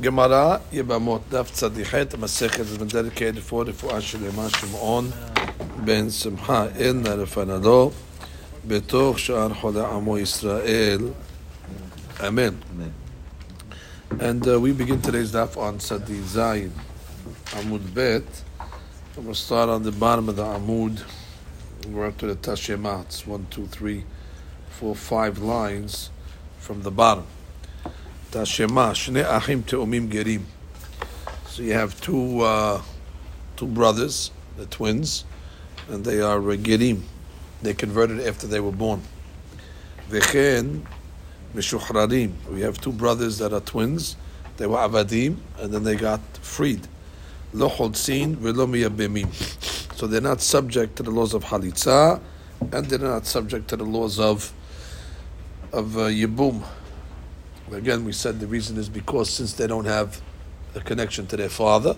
Gemara Yebamot Daf Tzadichet Masechet has been dedicated for the Fuah Shlema Shimon ben Simcha in Narefanado בתוך שאר חולי עמו ישראל. Amen. Amen. And uh, we begin today's daf on Sadi Zayin, Amud Bet. I'm going to start on the bottom of the Amud. We're up to the Tashema. It's one, two, three, four, five lines from the bottom. Tashema, Shne Achim Gerim. So you have two uh, two brothers, the twins, and they are uh, Gerim. They converted after they were born. Vechen Mishuchrarim. We have two brothers that are twins. They were Avadim, and then they got freed. Lo Holzin velo. So they're not subject to the laws of Halitza, and they're not subject to the laws of of uh, Yibum. Again, we said the reason is because since they don't have a connection to their father,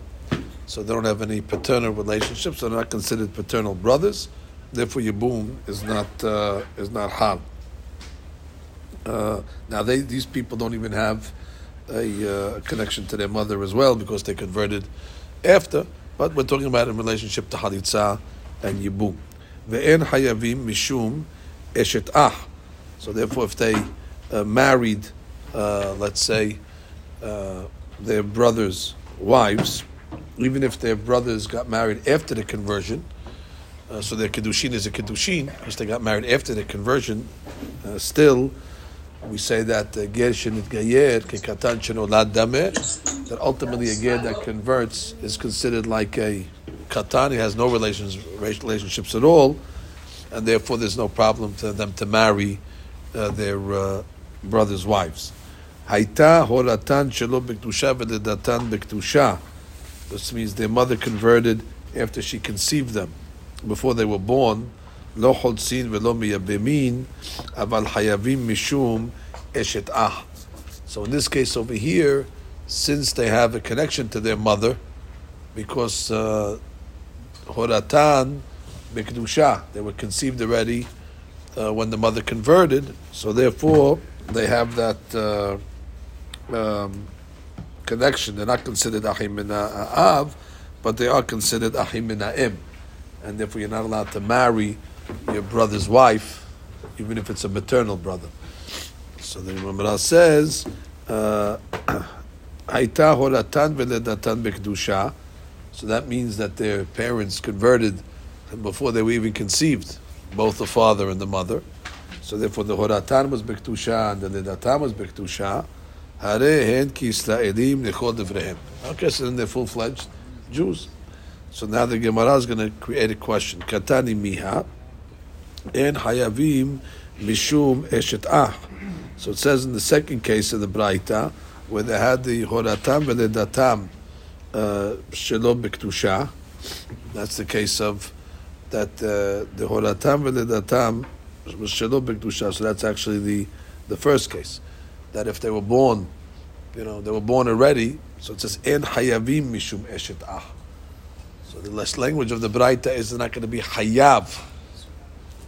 so they don't have any paternal relationships, so they're not considered paternal brothers. Therefore, Yibum is not uh, is not Hal. Uh, now, they these people don't even have a uh, connection to their mother as well because they converted after. But we're talking about in relationship to Halitza and Yibum. Ve'en hayavim mishum eshet ah. So therefore, if they uh, married, uh, let's say, uh, their brothers' wives, even if their brothers got married after the conversion, uh, so their kiddushin is a kiddushin because they got married after the conversion. Uh, still, we say that ger gayer kekatan shenolad dameh. That ultimately a ger that converts is considered like a katan. He has no relations relationships at all, and therefore there's no problem to them to marry uh, their uh, brothers' wives. Haita horatan shelo bektusha v'ledatan bektusha. This means their mother converted after she conceived them before they were born, לא חולצין ולא מייבמין, אבל חייבים משום אשת אח. So in this case over here, since they have a connection to their mother, because uh, horatan bekdusha, they were conceived already uh, when the mother converted, so therefore they have that uh, um, connection. They're not considered achim min av, but they are considered achim min ha'im and therefore you're not allowed to marry your brother's wife, even if it's a maternal brother. So the Gemara says, "Haita horatan veledatan bekdusha." So that means that their parents converted before they were even conceived, both the father and the mother. So therefore, the horatan was bekdusha and the ledatan was bekdusha. Hare hen ki Israelim nechol devrehem. Okay, so then they're full-fledged Jews. So now the Gemara is going to create a question. Katani miha and hayavim mishum eshet ah. So it says in the second case of the Braita, where they had the horatam veledatam shelo bektusha. That's the case of that uh, the horatam veledatam was shelo bektusha. So that's actually the the first case. That if they were born, you know, they were born already. So it says en hayavim mishum eshet ah. So the less language of the Braita is not going to be hayav.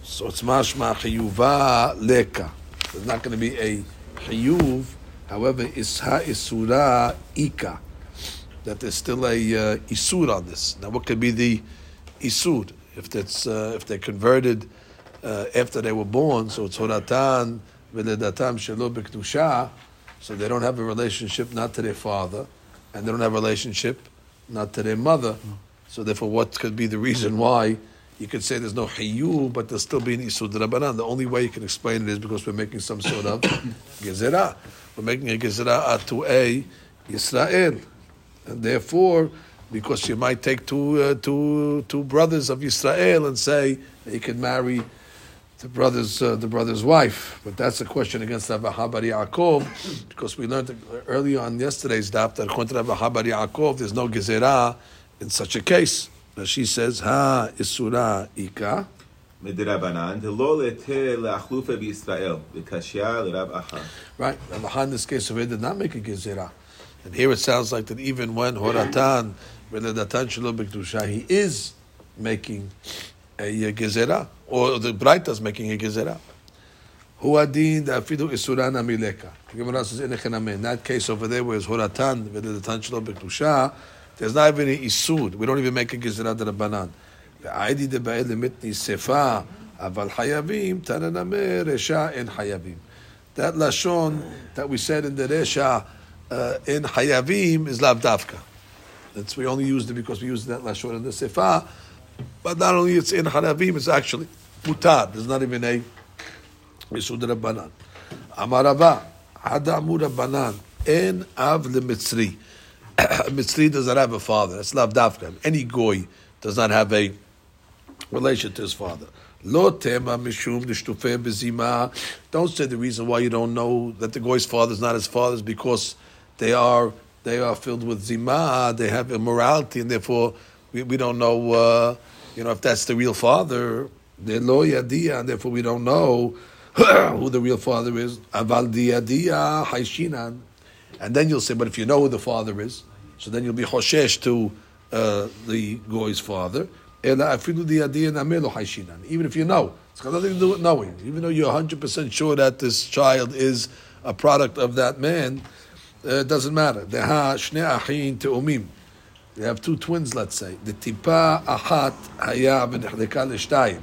So it's mashma chiyuva leka. There's not going to be a chiyuv. However, isha isura ika. That there's still a uh, isur on this. Now, what could be the isur if that's uh, if they converted uh, after they were born? So it's horatan v'ledatam shelo b'kedusha. So they don't have a relationship not to their father, and they don't have a relationship not to their mother. So therefore, what could be the reason why you could say there's no hayu, but there's still be an isud rabbanan? The only way you can explain it is because we're making some sort of gezerah. We're making a gezerah to a Yisrael, and therefore, because you might take two uh, two two brothers of Yisrael and say you could marry the brother's uh, the brother's wife. But that's a question against Rabbi Habar Yaakov, because we learned early on yesterday's daf that according to Rabbi Yaakov, there's no gezerah in such a case. Now she says, "Ha isura ika." Right, Rabbi Han, in this case of it, did not make a gezerah. And here it sounds like that even when Horatan, he is making a gezerah, or the Braita is making a gezerah. Who adin afidu isuran amileka. Gemara says in that case over there where it's horatan the shlo b'kedusha, there's not even an isud. We don't even make a gezerah aidi de de'ba'el lemitni sefa aval hayavim tananame resha en hayavim. That lashon that we said in the resha uh, in hayavim is lavdavka. That's we only used it because we used that lashon in the sefa. But not only it's in hayavim, it's actually mutar. There's not even a yisud rabbanan. Amarava hada amur rabbanan en av lemitzri. Mitzri does not have a father. That's lav davka. Any goy does not have a relation to his father. Lo tema mishum bezima. Don't say the reason why you don't know that the goy's father is not his father is because they are they are filled with zima. They have immorality, and therefore we, we don't know. Uh, you know if that's the real father. They lo yadia, and therefore we don't know who the real father is. Aval diadia and then you'll say, but if you know who the father is, so then you'll be hoshesh to uh, the goy's father. Even if you know, it's got nothing to do with knowing. Even though you're 100% sure that this child is a product of that man, uh, it doesn't matter. They have two twins, let's say. The tipa ahat haya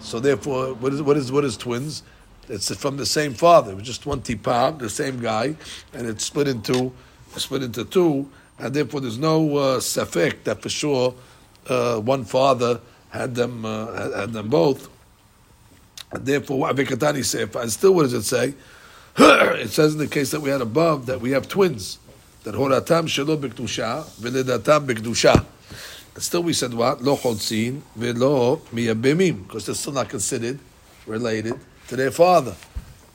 So therefore, what is, what is, what is twins? It's from the same father. It was just one tipa, the same guy, and it's split into, split into two, and therefore there's no uh, safek that for sure uh, one father had them uh, had them both. And therefore, Avikatani Sefer. And still, what does it say? it says in the case that we had above that we have twins. That horatam shelo v'ledatam b'kedusha. And still, we said what lo chotzin v'lo miyabimim because they're still not considered related to their father.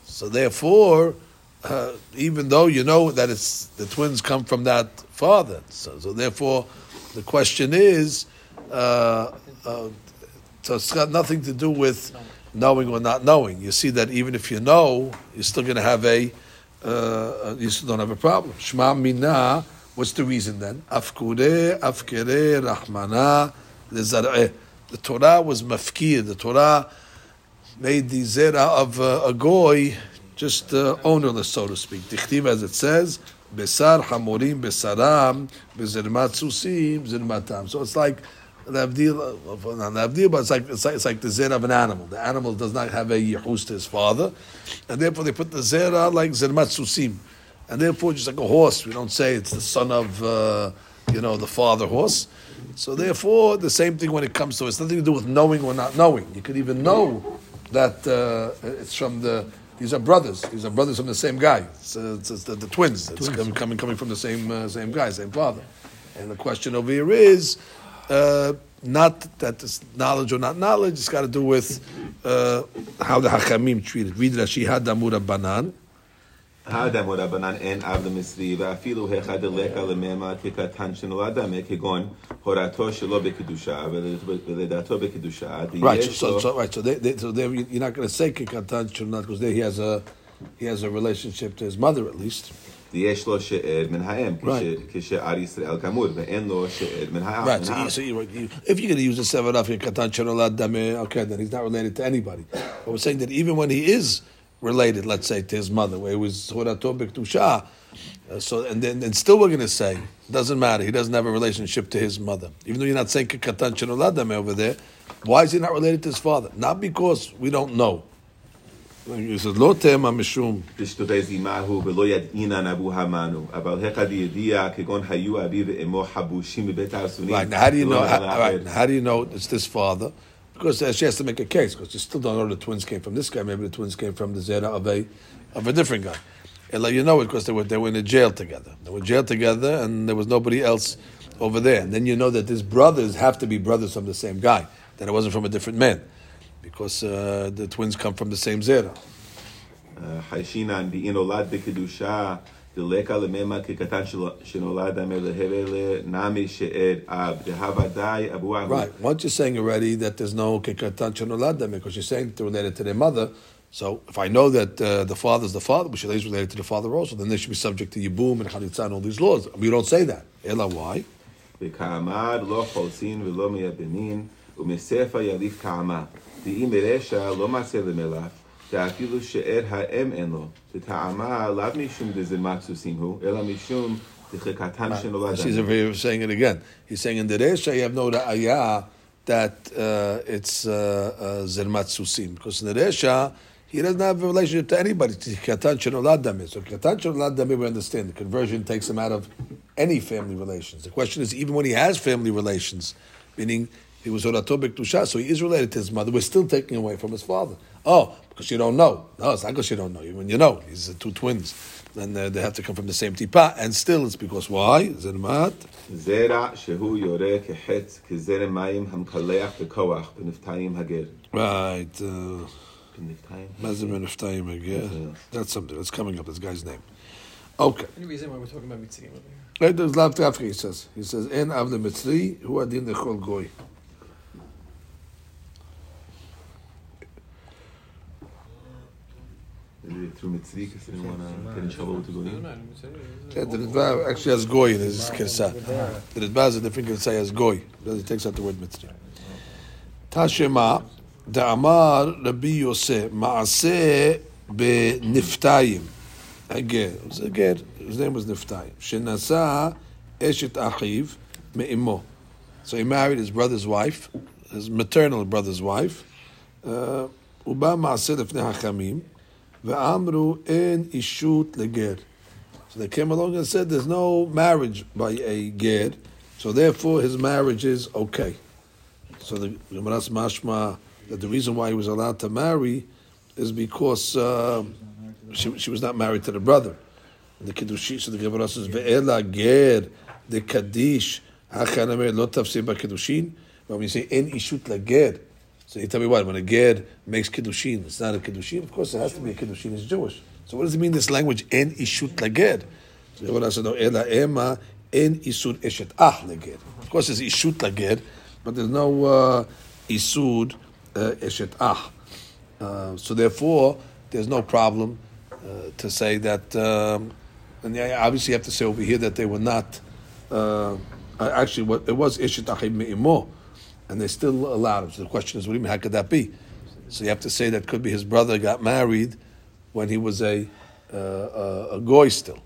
So therefore, uh, even though you know that it's the twins come from that father, so, so therefore, the question is uh, uh, so it's got nothing to do with knowing or not knowing. You see that even if you know, you're still going to have a, uh, uh, you still don't have a problem. Shema mina, what's the reason then? Afkure, afkere, rahmana. The Torah was mafkir. The Torah made the zera of uh, a goy just uh, ownerless, so to speak. Tichtiv, as it says, besar hamorim besaram, bezirmat susim, zirmatam. So it's like the Avdil, not the Avdil, but it's like, it's like, it's like the zera of an animal. The animal does not have a yichus to his father, and therefore they put the zera like zermat susim, and therefore just like a horse, we don't say it's the son of, uh, you know, the father horse. So therefore, the same thing when it comes to it's nothing to do with knowing or not knowing. You could even know that uh, it's from the these are brothers. These are brothers from the same guy. It's, uh, it's, it's the, the, twins. It's twins. coming coming from the same uh, same guy, same father. And the question over here is uh, not that it's knowledge or not knowledge. It's got to do with uh, how the Hachamim treated. Read Rashi Hadamura Banan. האדמו רבנן אין אב למצרי, ואפילו היכד אליך לממה כקטן שנולד דמה, כגון הורתו שלו בקדושה ולידתו בקדושה. Right, so, so, right, so, they, they, so they, you're not going to say כקטן שנולד, because he has a he has a relationship to his mother at least. ויש לו שאר מן האם, כשאר ישראל כאמור, ואין לו שאר מן האב. Right, so, so you, you, if you're going to use the seven of katan shenolad dame, okay, then he's not related to anybody. But we're saying that even when he is related, let's say, to his mother, where he was horato b'ktusha, uh, so and then and still we're going to say doesn't matter. He doesn't have a relationship to his mother, even though you're not saying katan shenolad dame over there. Why is he not related to his father? Not because we don't know. He says, לא תמה משום. פשטותי זימהו ולא ידעינן אבו המנו, אבל היכא דידיע כגון היו אבי ואמו חבושים בבית האסונים. Right, now how do you know, right, how do you know it's this father? Because uh, she has to make a case, because you still don't know the twins came from this guy, maybe the twins came from the zera of a, of a different guy. And let you know it because they were, they were in a jail together. They were jailed together and there was nobody else over there. And then you know that these brothers have to be brothers from the same guy, that it wasn't from a different man because uh, the twins come from the same zera. חיישינן באינולד בקדושה דלקה לממה כקטן שנולד מלהבל נמי שאד אב דהוודאי אבו אבו. Right. Once you're saying already that there's no kekatan shenolad because you're saying they're related to their mother. So if I know that uh, the father is the father, but is related to the father also, then they should be subject to yibum and chalitza and all these laws. We don't say that. Ela why? וכאמר לא חולצין ולא מייבנין ומספר יליף כאמה. דאם ברשע לא מעשה למלאך, ואפילו שאר האם אין לו, וטעמה לאו משום דזלמת סוסים הוא, אלא משום דחיקתן שנולד. She's a- saying it again. He's saying in the Resha you have no ra'ayah that uh, it's uh, uh, Zermat Susim. Because in the Resha, he doesn't have a relationship to anybody. It's Katan Shenolad Dameh. So Katan Shenolad Dameh, we understand. The conversion takes him out of any family relations. The question is, even when he has family relations, meaning he was Horato Bektusha, so he is related to his mother. We're still taking away from his father. Oh, because you don't know. No, it's not because you don't know. Even you know, he's are two twins. And uh, they have to come from the same tipa. And still, it's because why? Zermat? Zera shehu yoreh kechetz kizere mayim hamkaleach bekoach b'niftayim hager. Right. Uh, that's something that's coming up. This guy's name. Okay. Any reason why we're talking about Mitzri. over? There's a lot he says. He says, "En av mitzri hu adin lechol goy." Through Mitzri, because they didn't want to get in trouble with the No, Goyim. no, Mitzrayim. Yeah, the Ritva actually has Goy in his Kirsa. The Ritva is a different Kirsa, has Goy. He takes out the word Mitzri. Tashema, Da'amar Rabbi Yosef, Ma'aseh Be'niftayim. Again, it was again, his name was Niftayim. Shenasa Eshet Achiv Me'imo. So he married his brother's wife, his maternal brother's wife. Uh, ובא מעשה לפני החכמים, Ve'amru en ishut leger. So they came along and said there's no marriage by a ger, so therefore his marriage is okay. So the Gemara's mashma that the reason why he was allowed to marry is because uh, she, she was not married to the brother. And the kiddushi, so the Gemara says ve'ela ger the kaddish hachanamir lo tafsir ba kiddushin. When we say en ishut leger so you tell me what when a ger makes kiddushin, it's not a kiddushin. Of course, it has to be a kiddushin. It's Jewish. So what does it mean? This language en ishut lager. So the Gemara says no ela ema en isur eshet ah lager. Of course, it's ishut lager, but there's no uh, isud uh, eshet ah. Uh, so therefore, there's no problem uh, to say that. Um, and obviously, you have to say over here that they were not. Uh, actually, what it was ishet achim me'imo, and they still allowed him. So the question is, what do you mean? How could that be? So you have to say that could be his brother got married when he was a uh, a, a goy still.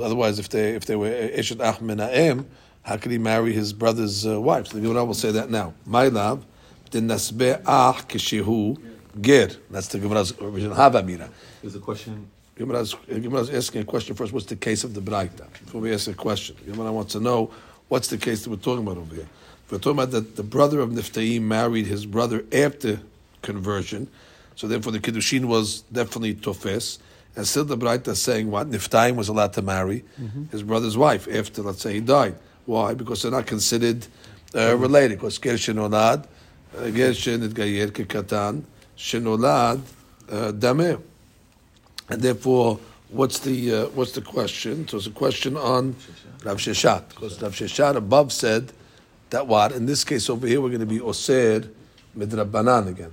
Otherwise, if they if they were ishet ach menaim, how could he marry his brother's uh, wife? So the Gemara will say that now. My love, the nasbe ach kishihu ger. That's the Gemara's original havamira. There's a question. Gemara's, Gemara's asking a question first. What's the case of the Braita? Before we ask a question, Gemara wants to know what's the case that we're talking about over here. We're talking about that the brother of Niftaim married his brother after conversion, so therefore the Kiddushin was definitely Tofes. And still the Braita is saying what? Niftaim was allowed to marry his brother's wife after, let's say, he died. Why? Because they're not considered uh, related. Because Ger Shenolad, uh, Ger Shenitgayer Kekatan, Shenolad uh, Dameh. And therefore, what's the uh, what's the question? So it's a question on Rav Sheshet, because Rav Sheshet above said that what in this case over here we're going to be Oser Midrabanan again.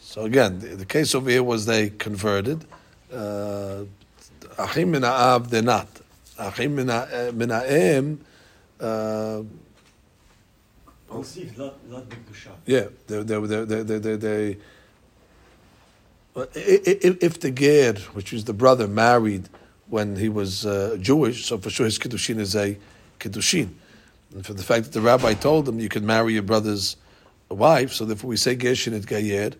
So again, the, the case over here was they converted. Uh, Achim min ha'av, they're not. Achim min ha- uh, ha'em, uh, Received not not big shot. yeah, they they they they they, if the ger, which is the brother, married when he was uh, Jewish, so for sure his kiddushin is a kiddushin. And for the fact that the rabbi told them you can marry your brother's wife, so therefore we say geshin et gayer.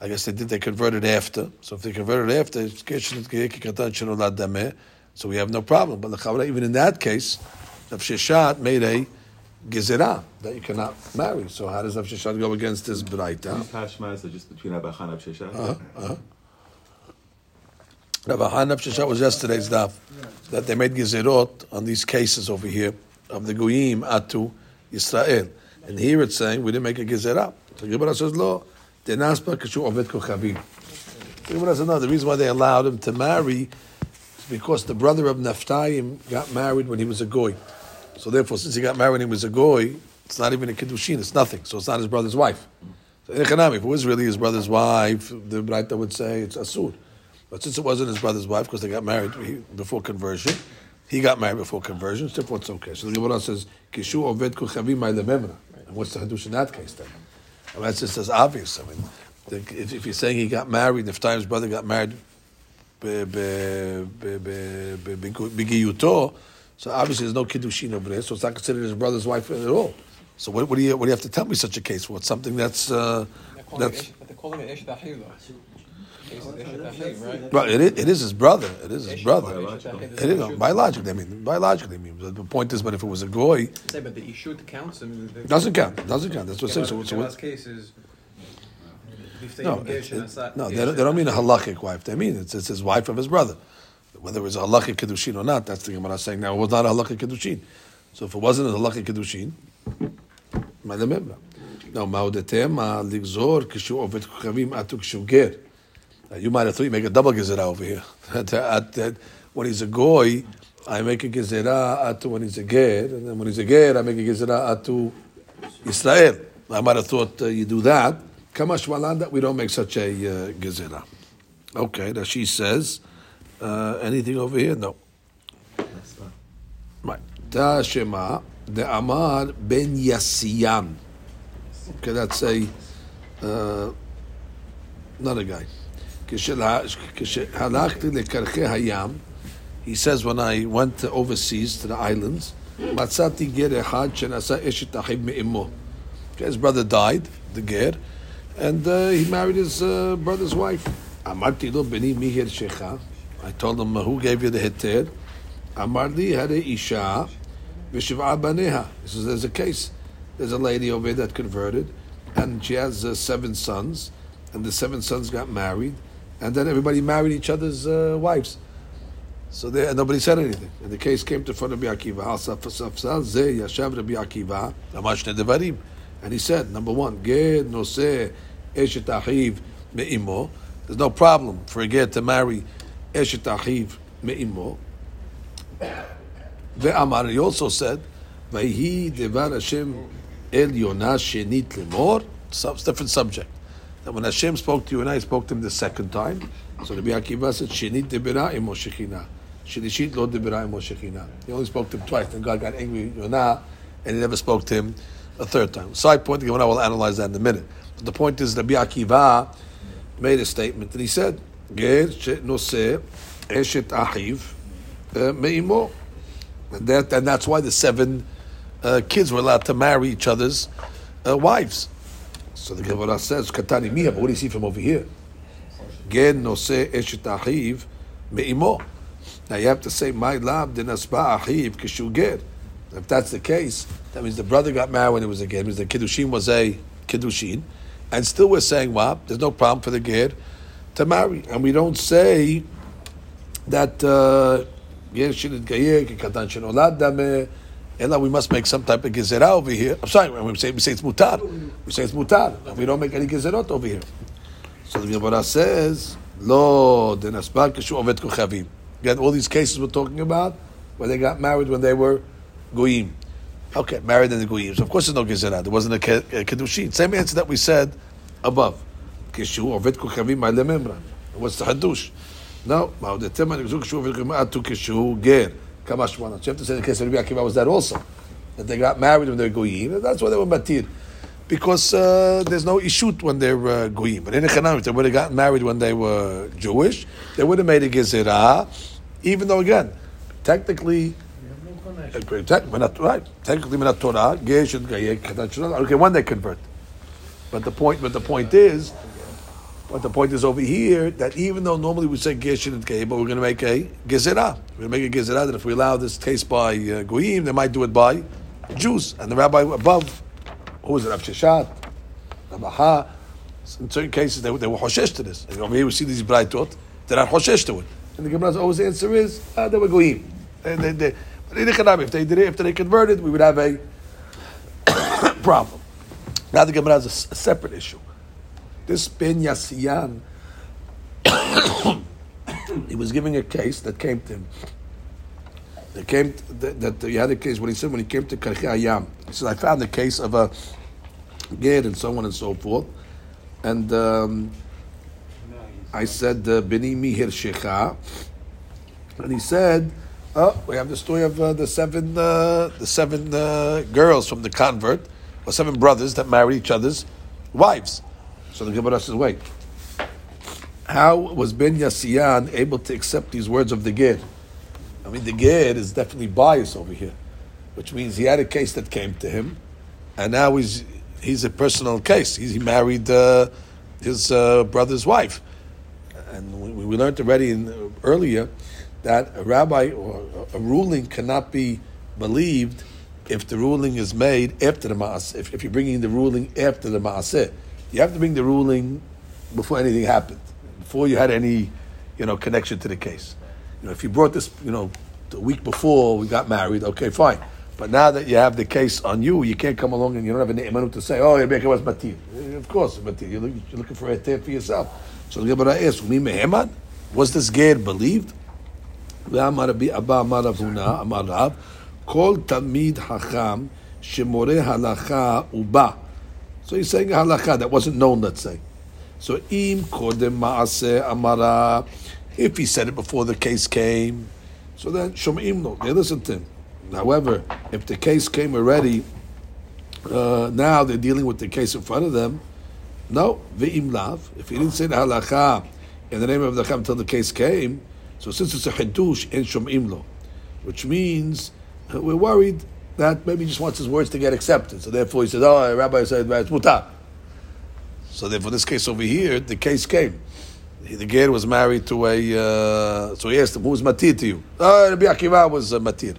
I guess they did. They converted after. So if they converted after, geshin et gayer ki katan shenolad dameh. So we have no problem. But the Chavra, even in that case, Rav Sheshet made a gezerah that you cannot marry. So how does Rav Sheshet go against this braita? These Tashmas are just between Abba Khan and Shesha. Uh-huh. Rabbi Han was yesterday's daf that they made gezerot on these cases over here of the goyim atu Israel. and here it's saying we didn't make a gezerah. So Gemara says lo denaspa kashu ovet kochavim. Gemara says no. The reason why they allowed him to marry is because the brother of Naphtayim got married when he was a goy. So therefore, since he got married when he was a goy, it's not even a kiddushin. It's nothing. So it's not his brother's wife. So in Economic, if it was really his brother's wife, the Braita would say it's asur. But since it wasn't his brother's wife because they got married before conversion, he got married before conversion, so therefore it's okay. So the Gemara says, Kishu oved kuchavim memra. And what's the hadush in that case then? I mean, that's just as obvious. I mean, If, if you're saying he got married, if Taim's brother got married b'giyuto, so obviously there's no kiddushin over there, so it's not considered his brother's wife at all. So what, what do you what do you have to tell me such a case for? It's something that's uh, that's it, but they're calling it Ish Dahil, though. Ish Dahil, Right, it is, it is his brother. It is his brother. It is no, biologically. I mean, biologically. I mean, the point is, but if it was a goy, say, but the ishut counts. I doesn't count. Doesn't count. That's what I'm saying. So, so what? Case no, it, it, no, they don't, they don't mean a halachic wife. They mean it's, it's his wife of his brother. Whether it was a halachic kiddushin or not, that's the Gemara saying. Now it was not a halachic kiddushin. So if it wasn't a halachic kiddushin, now ma'odetem ligzor kishu ovet kavim atuk shuger. You might have thought you make a double gezerah over here. At- at- at- when he's a goy, I make a gezerah atu when he's a ger, and then when he's a ger, I make a gezerah atu Israel. I might have thought uh, you do that. Kamash malan that we don't make such a uh, gezerah. Okay, now she says, uh, anything over here? No. Right. Da Shema, the Amar ben Yassiyan. Okay, that's a, uh, not a guy. כשהלכתי לקרחי הים, he says, when I went overseas to the islands, מצאתי גר אחד שנשא אשת אחיו מאמו. Okay, His brother died, the ger, and uh, he married his uh, brother's wife. אמרתי לו, בני מי הרשך? I told him, who gave you the היתר? אמר לי, הרי אישה ושבעה בניה. He says, there's a case. There's a lady over there that converted, and she has uh, seven sons, and the seven sons got married, and then everybody married each other's uh, wives. So there, nobody said anything. And the case came to front of Rabbi Akiva. And he said, number one. There's no problem for a ger to marry eshet achiv me'imo. Ve'amar, he also said, Vayhi devar Hashem el Yonah shenit lemor. Different subject. That when Hashem spoke to you and I spoke to him the second time, so Rabbi Akiva said, Shenit debira imo shechina. Shenishit lo debira imo shechina. He only spoke to him twice, and God got angry with Yonah, and he never spoke to him a third time. Side point, the Gemara will analyze that in a minute. But the point is, Rabbi Akiva made a statement, and he said, Ger eshet achiv uh, me'imo. And, that, and that's why the seven uh, kids were allowed to marry each other's uh, wives. So the Gemara says, Katani miha, but what do you see from over here? Gen nose eshet achiv me'imo. Now you have to say, my lab dinasba achiv kishu. If that's the case, that means the brother got married when he was a ger. Means the kiddushin was a kiddushin, and still we're saying, well, there's no problem for the ger to marry, and we don't say that uh, ger kikatan shenolad dame. Ella, we must make some type of gezerah over here. I'm sorry, when we say we say it's mutar, we say it's mutar. We don't make any gezerot over here. So the Gemara says, "Lo denasbar kishu ovet kochavim." Again, all these cases we're talking about, where they got married when they were goyim. Okay, married in the goyim. So of course there's no gezerah. There wasn't a ke- a kiddushin. Same answer that we said above. Kishu ovet kochavim ma'ale memra. What's the hadush? No, ma'odetem anigzu kishu ovet kochavim atu kishu ger. Kamash So you have to say the case of Rabbi Akiva was that also. That they got married when they were goyim. That's why they were matir. Because uh, there's no ishut when they're uh, goyim. But in Echanam, if they would have gotten married when they were Jewish, they would have made a gezerah, even though, again, technically, technically, not Torah, okay, when they convert. But the point, but the point is, but the point is over here that even though normally we say ger shouldn't gayer, but we're going to make a gezerah. We're going to make a gezerah that if we allow this case by uh, goyim, they might do it by Jews. And the rabbi above, who was it, Rav Sheshet, Rav in certain cases they, they were hoshesh to this. And over here we see these braitot, they're not hoshesh to it. And the Gemara's always answer is, ah, they were goyim. And they, they, but if they did it, if they converted, we would have a problem. Now the Gemara has a separate issue. This Ben Yassiyan, he was giving a case that came to him. That came to, that, that he had a case when he said when he came to Karchi Ayam. He said I found the case of a ger and so on and so forth, and um, I said uh, Beni Mihir Shecha, and he said. Oh, we have the story of uh, the seven, uh, the seven uh, girls from the convert, or seven brothers that married each other's wives. So the Gemara says, wait. How was Ben Yassian able to accept these words of the Ger? I mean, the Ger is definitely biased over here, which means he had a case that came to him, and now he's he's a personal case. He's, he married uh, his uh, brother's wife, and we, we learned already in, earlier that a rabbi or a ruling cannot be believed if the ruling is made after the maas. If, if you're bringing the ruling after the maaseh, you have to bring the ruling before anything happened, before you had any, you know, connection to the case. You know, if you brought this, you know, the week before we got married, okay, fine. But now that you have the case on you, you can't come along and you don't have an imanut to say, oh, Reb Akiva was matir. Of course, matir. You're, you're looking for a tear for yourself. So the Gemara asks, was this Ger believed? ואמר רבי אבא אמר רב הונא, אמר רב, כל תלמיד חכם so he's saying halacha that wasn't known, let's say. So im kodem maaseh amara, if he said it before the case came, so then shom'im lo, they listen to him. However, if the case came already, uh, now they're dealing with the case in front of them, no, ve'im lav. If he didn't say the halacha in the name of the Chacham until the case came, so since it's a chidush in shom'im lo, which means uh, we're worried that maybe he just wants his words to get accepted. So therefore he says, oh, Rabbi said, it's mutar. So therefore, this case over here, the case came. The ger was married to a. Uh, so he asked him, "Who's matir to you?" Oh, Rabbi Akiva was uh, matir.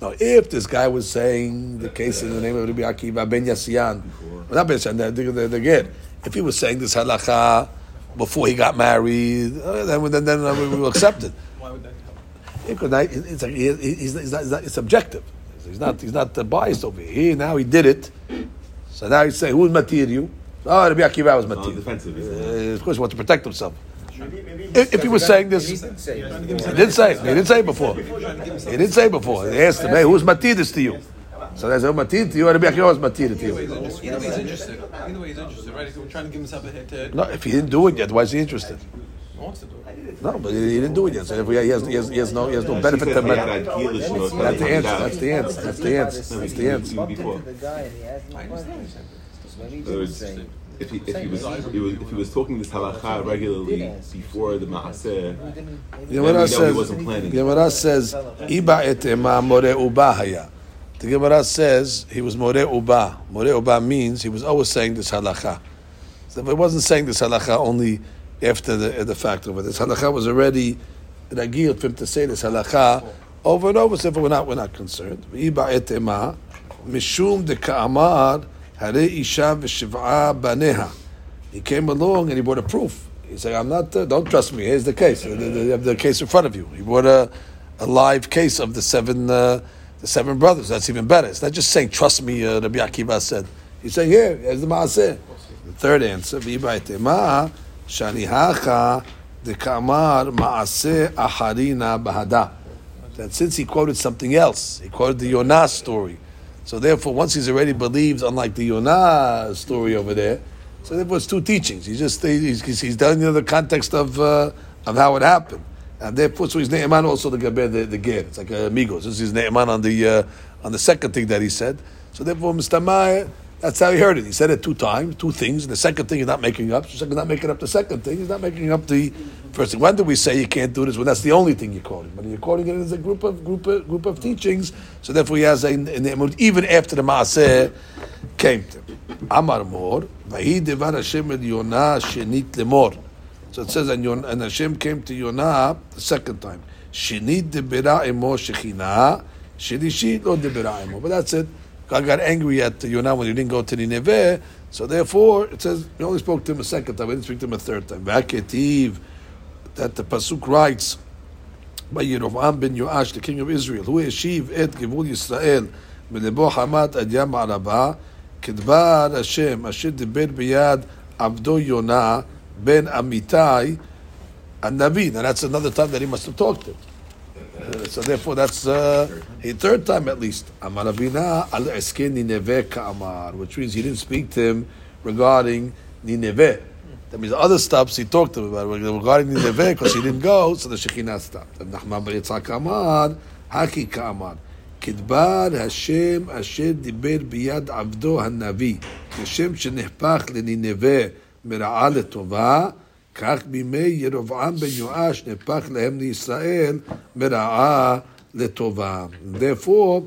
Now, if this guy was saying the case in the name of Rabbi Akiva ben Yassian, not ben Yassian, the, the, the, if he was saying this halacha before he got married, uh, then then, then uh, we will accept it. Why would that help? Because it's, like, he- he's, he's not, he's not, it's subjective. He's not, he's not uh, biased over here. Now he did it. So now he's saying, who's matir you? Oh, Rabbi Akiva was matir. defensive. Uh, of course, he wants to protect himself. Maybe, maybe If, if he was saying this, He he didn't say. didn't say. it. He didn't say it before. He didn't say it before. He asked him, "Hey, who's matir this to you?" So they said, "Matir to you." Rabbi Akiva was matir to Either way, you. Either way, he's interested. Either way, he's interested, right? He's trying to give himself a hit No, if he didn't do it yet, why is he interested? He wants to do it. No, but he he didn't do it yet. So if he, he, has, he, has, he has no, he has no She benefit to he had that. a deal issue, but That's the answer. That's the answer. That's the answer. That's the answer. Bumped Before. into the guy he asked I understand what questions. you're saying. Maybe he In other words. If he, if he was he was if he was talking this halacha regularly before the maaseh, He didn't- maybe- we Gemara know he wasn't planning. Gemara says, Iba et ema more uba haya. The Gemara says he was more uba. More uba means he was always saying this halacha. So if he wasn't saying this halacha only after the, the fact of it, this halacha was already ragil for him to say this halacha over and over. So we're not, we're not concerned. Mishum de ka'amar hare isha v'shiv'a baneha. He came along and he brought a proof. He said, "I'm not. Uh, don't trust me. Here's the case. The, you have the case in front of you." He brought a, a live case of the seven, uh, the seven brothers. That's even better. It's not just saying, "Trust me." Uh, Rabbi Akiva said. He's saying, "Here, here's the maaseh." The third answer: "V'ibaitema shanihacha dekamar maaseh acharina bahada." That since he quoted something else, he quoted the Yonah story. So therefore, once he's already believed, unlike the Yonah story over there, so therefore it's two teachings. He's just he's, he's, telling you the context of uh, of how it happened, and therefore so he's ne'eman also the gaber the, the ger. It's like amigos. This is ne'eman on the uh, on the second thing that he said. So therefore, Mr. that's how he heard it. He said it two times, two things. The second thing he's not making up. Second not making up the second thing. He's not making up the first thing. When do we say you can't do this? When that's the only thing you're quoting. But you're quoting it as a group of group of, group of teachings. So therefore, he has a, even after the maaseh came to him. Amar mor, vahi devar Hashem el Yonah shenit lemor. So it says, and, Yon, and Hashem came to Yonah the second time. Shenit debera emo shechina, shenishit lo debera emo. But that's it. God got angry at Yonah when you didn't go to Nineveh. So therefore, it says we only spoke to him a second time. We didn't speak to him a third time. Vaketiv, that the pasuk writes by Yerovam ben Yoash, the king of Israel, who eshiv et givul Yisrael melebo Hamat ad Yam Araba, kedbar Hashem asher Deber biyad avdo Yonah ben Amitai, and Navi. Now that's another time that he must have talked to him. Uh, so therefore, that's uh, a third time at least. Amar Ravina which means he didn't speak to him regarding Nineveh. That means other stops he talked to him about regarding Nineveh because he didn't go, so the Shekhinah stopped. And Nachman Bar Yitzhak Amar, Haki Ka'amar. כדבר Hashem אשר דיבר ביד עבדו הנביא, כשם שנחפך לנינווה מרעה לטובה, כך בימי ירבעם בן יואש נהפך להם לישראל מרעה לטובה. Therefore,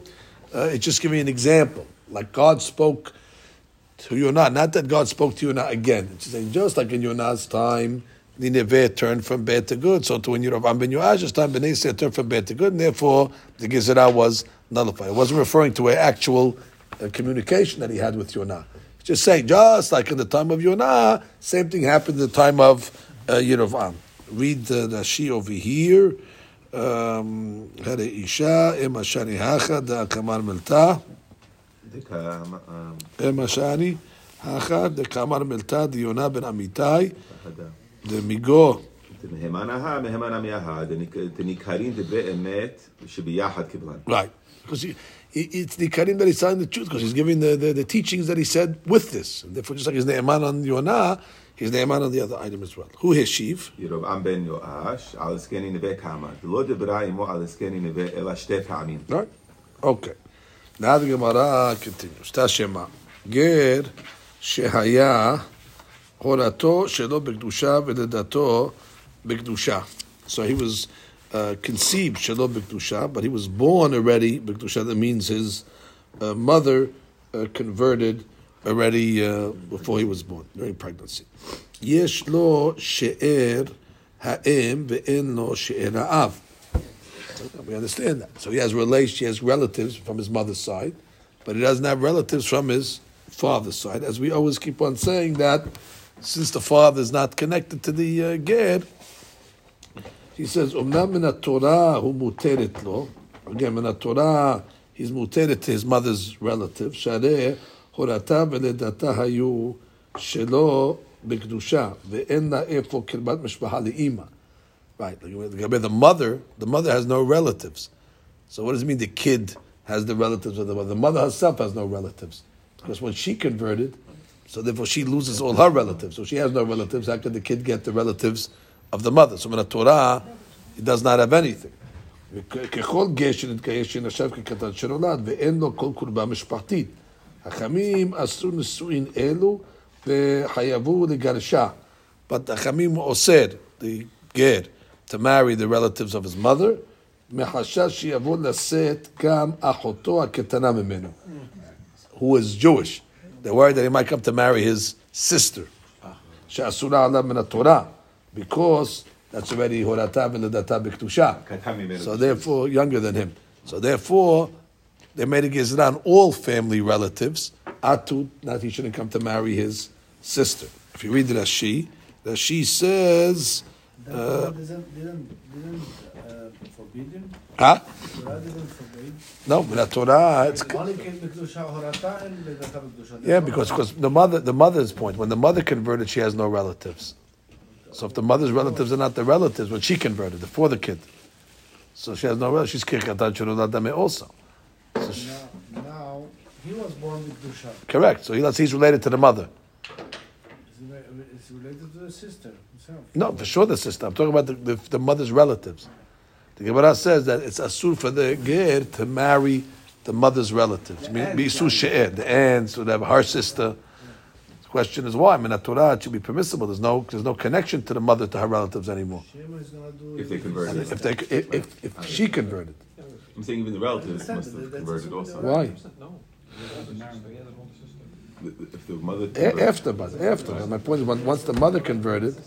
uh, it's just giving an example. Like God spoke to Yonah, not that God spoke to Yonah again. It's saying just like in Yonah's time, Nineveh turned from bad to good. So to when Yerovam ben Yoash's time, Bnei Israel turned from bad to good, and therefore the Gezerah was nullified. It wasn't referring to an actual uh, communication that he had with Yonah. It's just saying, just like in the time of Yonah, same thing happened in the time of uh, Yerovam. Read the Rashi over here. Um, Hare Isha, Ema Shani Hacha, Da Kamar Melta. דקה, אה, Ema Shani Hacha, Da Kamar Melta, Da Yonah ben Amitai, אהדה. Da Migo. מהימן ההא, מהימן המייהד, דניכרים דברי אמת שביחד קיבלן. Right. it's the karim that he's telling the truth because he's giving the, the, the, teachings that he said with this. And therefore, just like his ne'eman on Yonah, the ne'eman on the other item as well. Who his sheaf? Ben Yoash, Right? Okay. Now the Gemara continues. Tashema. Ger shehaya horato shelo b'kedusha v'ledato b'kedusha. So he was uh, conceived shelo bekdusha, but he was born already bekdusha. That means his uh, mother uh, converted already uh, before he was born, during pregnancy. Yesh lo she'er ha'em ve'en lo she'er ha'av. We understand that. So he has relations, he has relatives from his mother's side, but he doesn't have relatives from his father's side. As we always keep on saying that, since the father is not connected to the uh, he says, "Umnam min Torah hu muteret lo." Again, min Torah, he's muteret to his mother's relative. Shareh horata veledata hayu shelo b'kedusha ve'en לה איפה קרבת משפחה לאימא. Right. Like, the mother, the mother has no relatives. So what does it mean the kid has the relatives of the mother? The mother herself has no relatives. Because when she converted, so therefore she loses all her relatives. So she has no relatives. How could the kid get the relatives of the mother? So in the Torah, he does not have anything. ככל גשר נתגייס שנחשב כקטן שנולד ואין לו כל קורבה משפחתית. החכמים אסרו נישואין אלו וחייבו לגרשה. But the חכמים אוסר, the גר, to marry the relatives of his mother, מחשש שיבוא לשאת גם אחותו הקטנה ממנו, who is Jewish. They're worried that he might come to marry his sister, שאסורה עליו מן התורה, because that's already the v'ledata b'ktusha. So therefore, younger than him. So therefore, they made a all family relatives. Atu, not he shouldn't come to marry his sister. If you read Rashi, Rashi says. Uh, didn't, didn't, didn't uh, forbid him? Huh? Didn't forbid. No, but the Torah. Yeah, because because the mother the mother's point when the mother converted, she has no relatives. So if the mother's relatives are not the relatives, when she converted before the kid, so she has no relatives. She's kirchatat shuruladame also. So she, now, now, he was born with Dusha. Correct. So he, he's related to the mother. It's related to the sister himself. No, for sure the sister. I'm talking about the, the, the mother's relatives. The Gemara says that it's asur for the ger to marry the mother's relatives. The, the, the aunts, whatever, her sister. The question is why? I mean, Torah it should be permissible. There's no, there's no connection to the mother to her relatives anymore. Shema is gonna do If they converted. If they, if, if, if she converted, I'm saying even the relatives must have converted also also. why? If the mother converted. after, but after. And my point is, once the mother converted,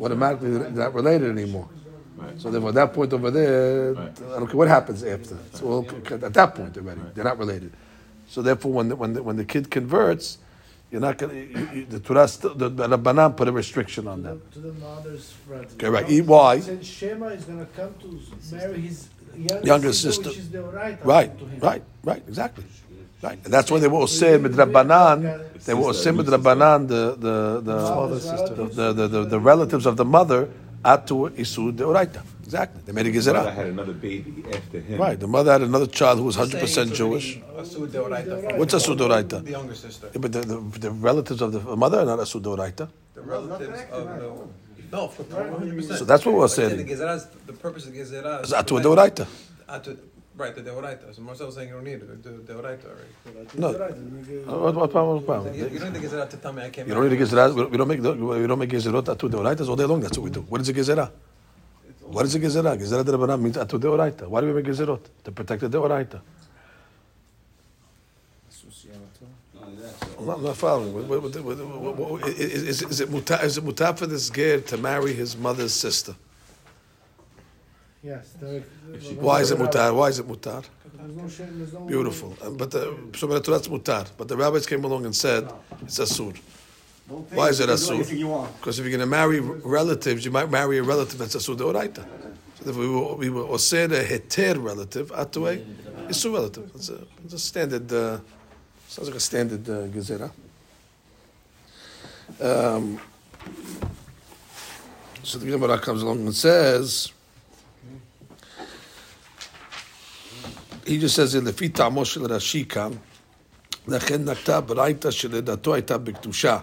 automatically they're not related anymore. Right. So then, at that point over there, Right. I don't care what happens after. It's all at that point already. They're not related. So therefore, when the, when the, when the kid converts, you're not going to. The Torah, still, the, the Rabbanan put a restriction on To the, them. to the mother's relative. Correct. Now, Why? Since Shema is gonna come to marry his younger, Younger sister, sister. which is the right. Right, to him. right, right, exactly. Right, and that's why they were all said with Rabbanan. They were all said with Rabbanan. The the the Father's the, the, the, the relatives of the mother atu isu deoraita. Exactly. They made a Mother gezerah. had another baby after him. Right. The mother had another child who was hundred percent Jewish. Asud deoraita. What's asud deoraita? The younger sister. Yeah, but the, the, the relatives of the mother are not asud deoraita. The relatives of the. No, for 100%. So that's what we're Like saying. The gezerah the purpose of the gezerah It's is. atu deoraita. Atu- Right, the deoraita. So Marcel was saying you don't need it. The deoraita already. No. What, what problem? What problem? You, you don't think it's out to tell me I can't. You don't need a gezerah. We don't make we don't make gezerot atu deoraitas all day long. That's what we do. What is a gezerah? What is a gezerah? Gezerah de means atu deoraita. Why do we make gezerot? To protect the deoraita. I'm not, following. What- what- what- what- what- what- Is, is, is it mutar, is it mutar for this ger to marry his mother's sister? Yes. there- Why is it mutar? Why is it mutar? There's no shame, there's no. Beautiful. Uh, But the, so that's mutar. But the rabbis came along and said it's asur. Why is it asur? Because if you're going to marry relatives, you might marry a relative that's asur deoraita. So if we were, we were osir a heter relative, atue, it's a relative. It's a, it's a standard, uh, sounds like a standard uh, gezerah. Um, so the Gemara comes along and says, he just says in לפי טעמו של רש"י כאן, לכן נקטה ברייתא שלידתו הייתה בקדושה,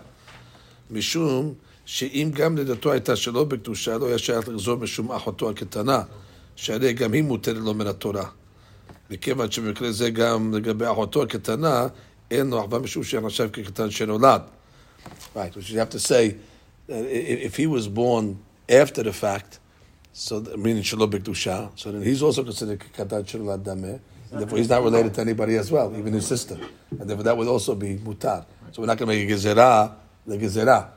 משום שאם גם לידתו הייתה שלא בקדושה, לא היה שייך לחזור משום אחותו הקטנה, שהרי גם היא מותרת לו מן התורה. מכיוון שבמקרה זה גם לגבי אחותו הקטנה, אין לו אחווה משום שנחשב כקטן שנולד. Right, which you have to say, uh, if he was born after the fact, so meaning shelo b'kedusha, so then he's also considered katan shenolad dameh, and therefore he's not related to anybody as well, even his sister, and therefore that would also be mutar. So we're not going to make a gezerah, the gezerah.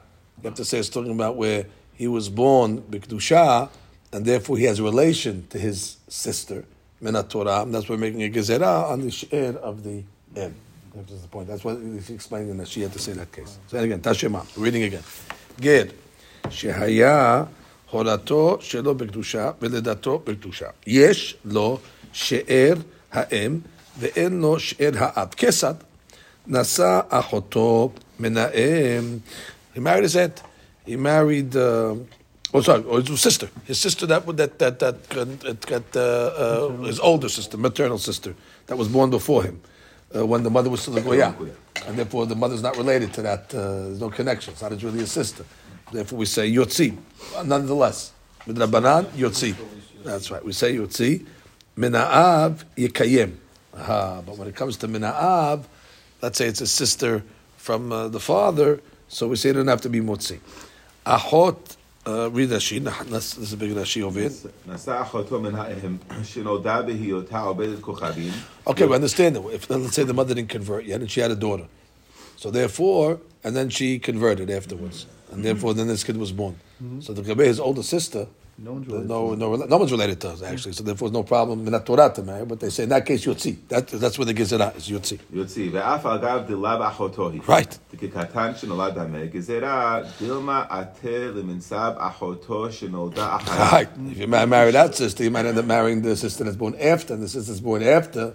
You have to say it's talking about where he was born b'kedusha, and therefore he has a relation to his sister, menat Torah, and that's why we're making a gezerah on the she'er of the em. That's the point. That's what he's explaining that she had to say that case. So again, Tashema, reading again. Ged, שהיה הורתו שלו בקדושה ולידתו בקדושה. יש לו שאר האם ואין לו שאר האב. כיצד? נשא אחותו Menaem, uh, he married his aunt. He married. Uh, Oh, sorry, or his sister, his sister that that that that, got uh, uh, his older sister, maternal sister, that was born before him, uh, when the mother was still a goya, and therefore the mother's not related to that. Uh, there's no connection. It's not really a sister. Therefore, we say yotzi. Nonetheless, with rabbanan yotzi. That's right. We say yotzi. Minaav yekayim. Aha. But when it comes to minaav, let's say it's a sister from uh, the father, so we say it doesn't have to be motzi. Achot, uh, read this is a big Rashi over here. Okay, we understand that. If, let's say the mother didn't convert yet, and she had a daughter. So therefore, and then she converted afterwards. And therefore, then this kid was born. So the Gabe, his older sister, no one's related. No, no, no one's related to us actually. So therefore, no problem in Torah to marry. But they say in that case, yotzi. That, that's where the gizera is yotzi. Yotzi ve'af agav dilav achotohi. Right. Dikatan shenolad hameh gezerah dilma ate leminsab achoto shenolda achara. Right. If you marry that sister, you might end up marrying the sister that's born after, and the sister that's born after.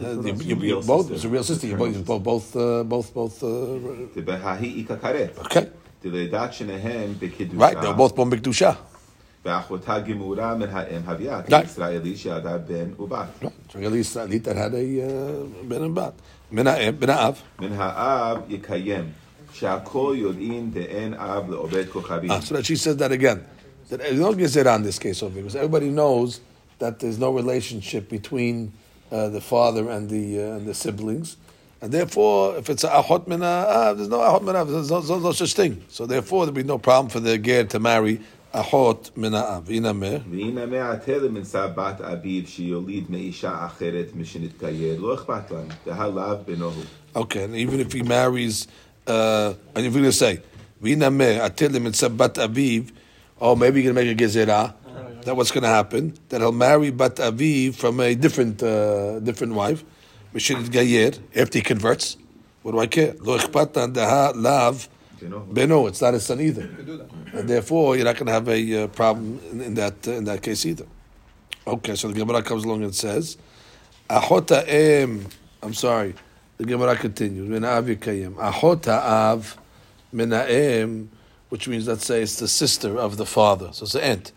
Uh, you, you, you both, it's a real sister. You both, both, uh, both, both. Uh, okay. Right, They're both born b'kedusha. ואחותה גמורה מן האם הביאה, Right. כישראלי שידע בן ובת. Right. So at least, at least that had a uh, ben and bat. Mina Av. מן האב יקיים, שהכל יודעים דאין אב לעובד כוכבים. Ah, so that she says that again. That there's no gezerah in this case over here, because everybody knows that there's no relationship between uh, the father and the uh, and the siblings, and therefore, if it's a ahot min ah, there's no ahot min av, there's no, no, no such thing. So therefore, there'd be no problem for the ger to marry ahot min av. Inameh. והנה מעתה למנסה בת אביו שיוליד מאישה אחרת משנתגייר, לא אכפת להם, דהלאו בנו הוא. Okay, and even if he marries, uh, and if we're going to say, Vinameh atilim and bat aviv, oh, maybe you're going to make a gezerah. That what's going to happen? That he'll marry bat aviv from a different uh, different wife, Mishinit Gayer, after he converts. What do I care? Lo ichpat daha lav they know it's not his son either, and therefore you're not going to have a uh, problem in, in that uh, in that case either. Okay, so the Gemara comes along and says, "Ahota em." I'm sorry. The Gemara continues, "Min kayim ahota av menaem, which means let's say it's the sister of the father, so it's the aunt.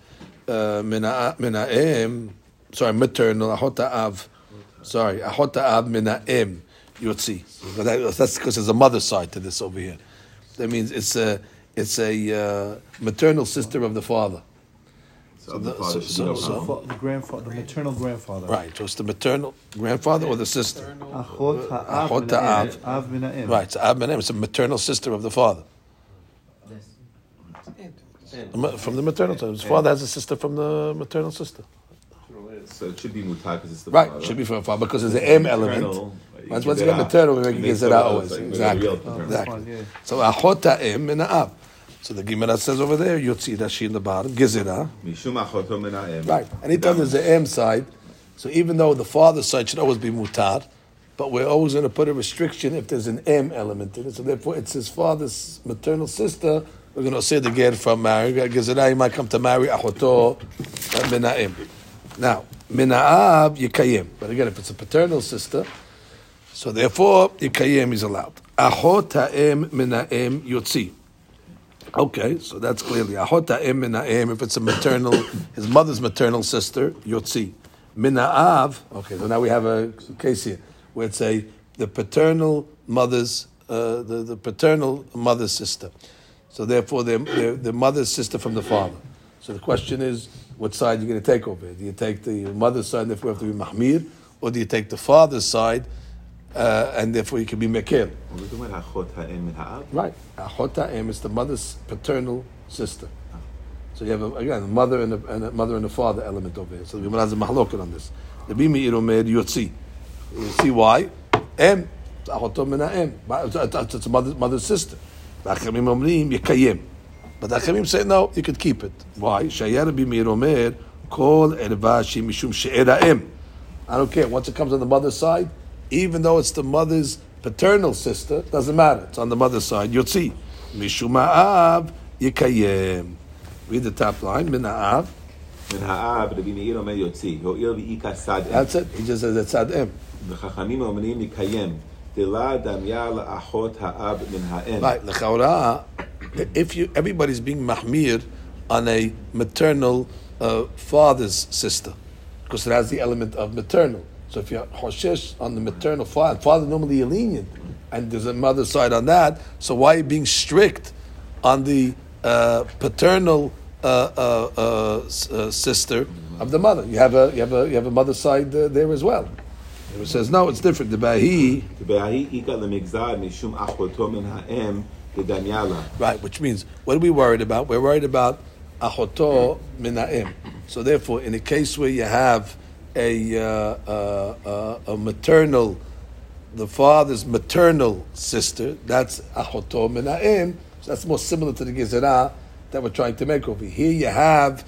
Menaem, uh, sorry, maternal ahota av. Sorry, ahota av menaem. You'll see, That's because there's a mother side to this over here. That means it's a it's a uh, maternal sister of the father. So, of the the- father so- so- so- The grandfather, the maternal grandfather. Right, so it's the maternal grandfather or the sister? Achot ha'av Achot min ha'av. ha'em. Av. Right, so Ab Menem, it's a maternal sister of the father. From the maternal side. His father has a sister from the maternal sister. So it should be mutar because it's the Right, father. should be from the father because there's an M element. Maternal, you Once give once you it get out. maternal, we make It it makes gizera it out, always. Exactly. real. Exactly. Fine, yeah. So achot ha'em min ha'av. So the Gemara says over there, Yotzi Rashi in the bottom, Gezerah. Mishum achoto min ha'em. Right. Anytime there's an M side, so even though the father's side should always be mutar, but we're always going to put a restriction if there's an M element in it. So therefore, it's his father's maternal sister. We're going to say the get from marry. Uh, Gezerah, he might come to marry achoto min ha'em. Now, min ha'av yikayim. But again, if it's a paternal sister, so therefore, yikayim is allowed. Achot ha'em min ha'em yotzi. Okay, so that's clearly ahot ha'em min ha'em. If it's a maternal, his mother's maternal sister, yotzi. Min ha'av. Okay, so now we have a case here where it's a the paternal mother's uh, the the paternal mother's sister. So therefore, they're, they're the mother's sister from the father. So the question is, what side are you're going to take over? Do you take the mother's side, therefore you have to be mahmir, or do you take the father's side, uh, and therefore you can be mekir? We're talking about achot ha'em min ha'av. Right. Achot ha'em is the mother's paternal sister. So you have, a, again, a mother and a, and a mother and a father element over here. So the Gemara has a mahloket on this. The Bimi Iromer Yotzi. You see why? Em. Achoto min ha'em. It's a mother, mother's sister. V'achamim omrim yekayim. But the Achamim say, no, you could keep it. Why? Shayar Bimi Iromer kol mishum she'er ha'em. I don't care. Once it comes on the mother's side, even though it's the mother's paternal sister, doesn't matter. It's on the mother's side. Yotzi. Mishum ha'av yikayem. Read the top line. Min ha'av. Min ha'av, Rabbi Meir omer yotzi. Ho'il v'ika sad em. That's it. He just says it's ad em. וחכמים אומרים מקיים, דלה דמיה לאחות האב מן האם. Right. L'chaura, if you everybody's being mahmir on a maternal uh, father's sister, because it has the element of maternal. So if you're Hoshesh on the maternal father, father normally lenient, and there's a mother side on that, so why are you being strict on the uh, paternal uh, uh, uh, uh sister of the mother? You have a, you have a, you have a mother side uh, there as well. It says, no, it's different. The Bahi. Right, which means, what are we worried about? We're worried about ahoto minaim. So therefore, in a case where you have a, uh, a maternal, the father's maternal sister, that's Ahoto Mena'im, so that's more similar to the Gezerah that we're trying to make over here. You have